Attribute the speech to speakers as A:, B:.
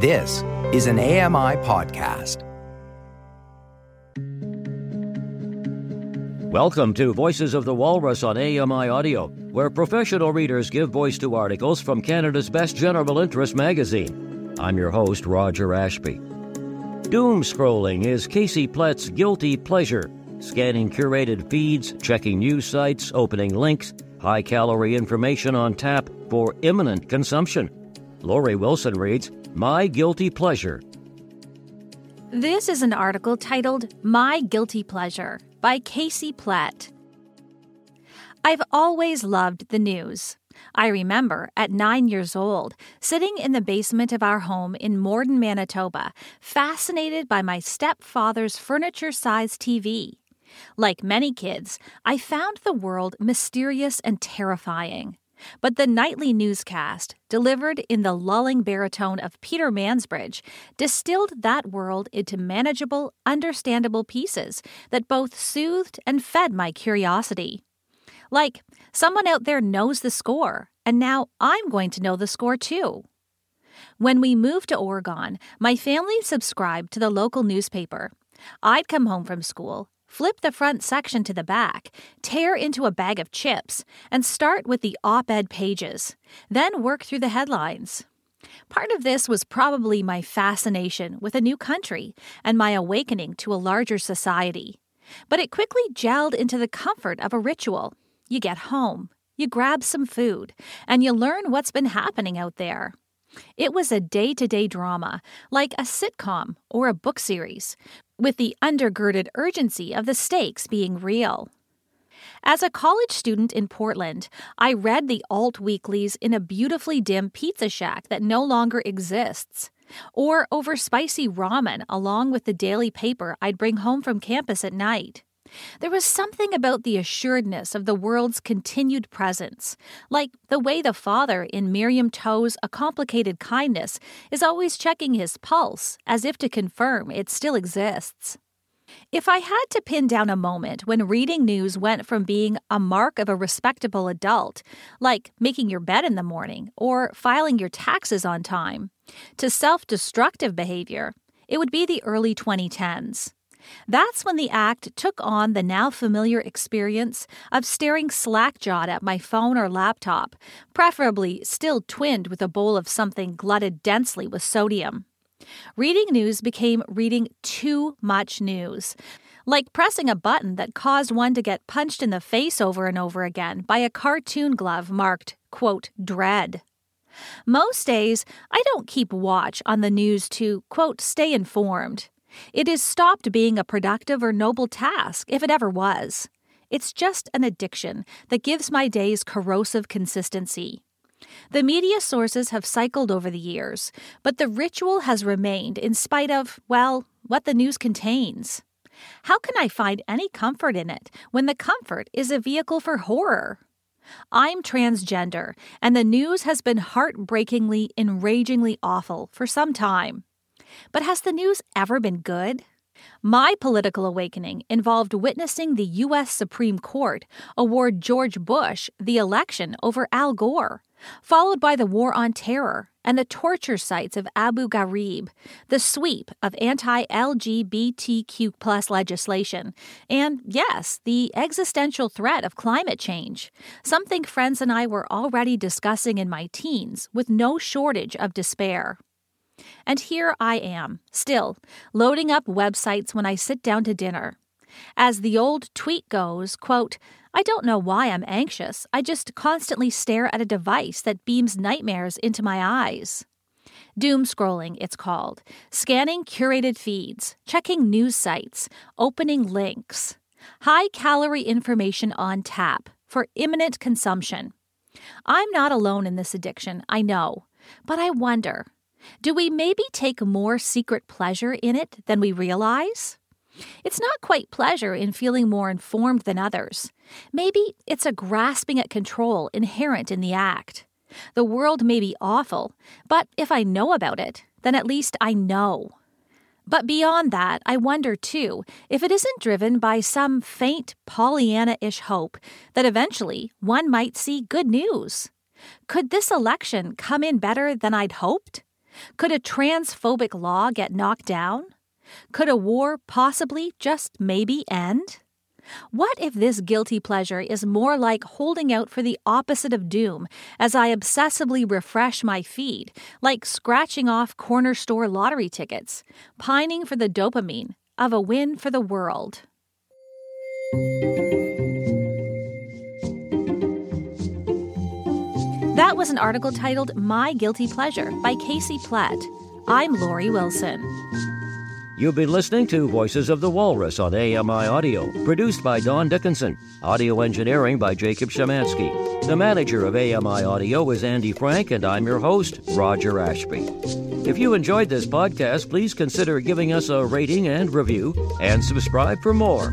A: This is an AMI podcast.
B: Welcome to Voices of the Walrus on AMI Audio, where professional readers give voice to articles from Canada's best general interest magazine. I'm your host, Roger Ashby. Doom scrolling is Casey Plett's guilty pleasure, scanning curated feeds, checking news sites, opening links, high calorie information on tap for imminent consumption. Lori Wilson reads, My Guilty Pleasure.
C: This is an article titled My Guilty Pleasure by Casey Plett. I've always loved the news. I remember at nine years old, sitting in the basement of our home in Morden, Manitoba, fascinated by my stepfather's furniture sized TV. Like many kids, I found the world mysterious and terrifying. But the nightly newscast, delivered in the lulling baritone of Peter Mansbridge, distilled that world into manageable, understandable pieces that both soothed and fed my curiosity. Like, someone out there knows the score, and now I'm going to know the score too. When we moved to Oregon, my family subscribed to the local newspaper. I'd come home from school, flip the front section to the back, tear into a bag of chips, and start with the op ed pages, then work through the headlines. Part of this was probably my fascination with a new country and my awakening to a larger society. But it quickly gelled into the comfort of a ritual. You get home, you grab some food, and you learn what's been happening out there. It was a day to day drama, like a sitcom or a book series, with the undergirded urgency of the stakes being real. As a college student in Portland, I read the alt weeklies in a beautifully dim pizza shack that no longer exists, or over spicy ramen along with the daily paper I'd bring home from campus at night. There was something about the assuredness of the world's continued presence, like the way the father in Miriam Toews' A Complicated Kindness is always checking his pulse as if to confirm it still exists. If I had to pin down a moment when reading news went from being a mark of a respectable adult, like making your bed in the morning or filing your taxes on time, to self destructive behavior, it would be the early 2010s. That's when the act took on the now familiar experience of staring slack jawed at my phone or laptop, preferably still twinned with a bowl of something glutted densely with sodium. Reading news became reading too much news, like pressing a button that caused one to get punched in the face over and over again by a cartoon glove marked, quote, dread. Most days, I don't keep watch on the news to, quote, stay informed. It has stopped being a productive or noble task, if it ever was. It's just an addiction that gives my days corrosive consistency. The media sources have cycled over the years, but the ritual has remained in spite of, well, what the news contains. How can I find any comfort in it when the comfort is a vehicle for horror? I'm transgender, and the news has been heartbreakingly, enragingly awful for some time. But has the news ever been good? My political awakening involved witnessing the U.S. Supreme Court award George Bush the election over Al Gore, followed by the war on terror and the torture sites of Abu Ghraib, the sweep of anti LGBTQ legislation, and yes, the existential threat of climate change, something friends and I were already discussing in my teens with no shortage of despair. And here I am, still, loading up websites when I sit down to dinner. As the old tweet goes, quote, I don't know why I'm anxious. I just constantly stare at a device that beams nightmares into my eyes. Doom scrolling, it's called. Scanning curated feeds, checking news sites, opening links. High calorie information on tap for imminent consumption. I'm not alone in this addiction, I know. But I wonder do we maybe take more secret pleasure in it than we realize? It's not quite pleasure in feeling more informed than others. Maybe it's a grasping at control inherent in the act. The world may be awful, but if I know about it, then at least I know. But beyond that, I wonder too if it isn't driven by some faint Pollyanna ish hope that eventually one might see good news. Could this election come in better than I'd hoped? Could a transphobic law get knocked down? Could a war possibly, just maybe, end? What if this guilty pleasure is more like holding out for the opposite of doom as I obsessively refresh my feed, like scratching off corner store lottery tickets, pining for the dopamine of a win for the world? That was an article titled My Guilty Pleasure by Casey Plett. I'm Lori Wilson.
B: You've been listening to Voices of the Walrus on AMI Audio, produced by Don Dickinson. Audio engineering by Jacob Shemansky. The manager of AMI Audio is Andy Frank, and I'm your host, Roger Ashby. If you enjoyed this podcast, please consider giving us a rating and review, and subscribe for more.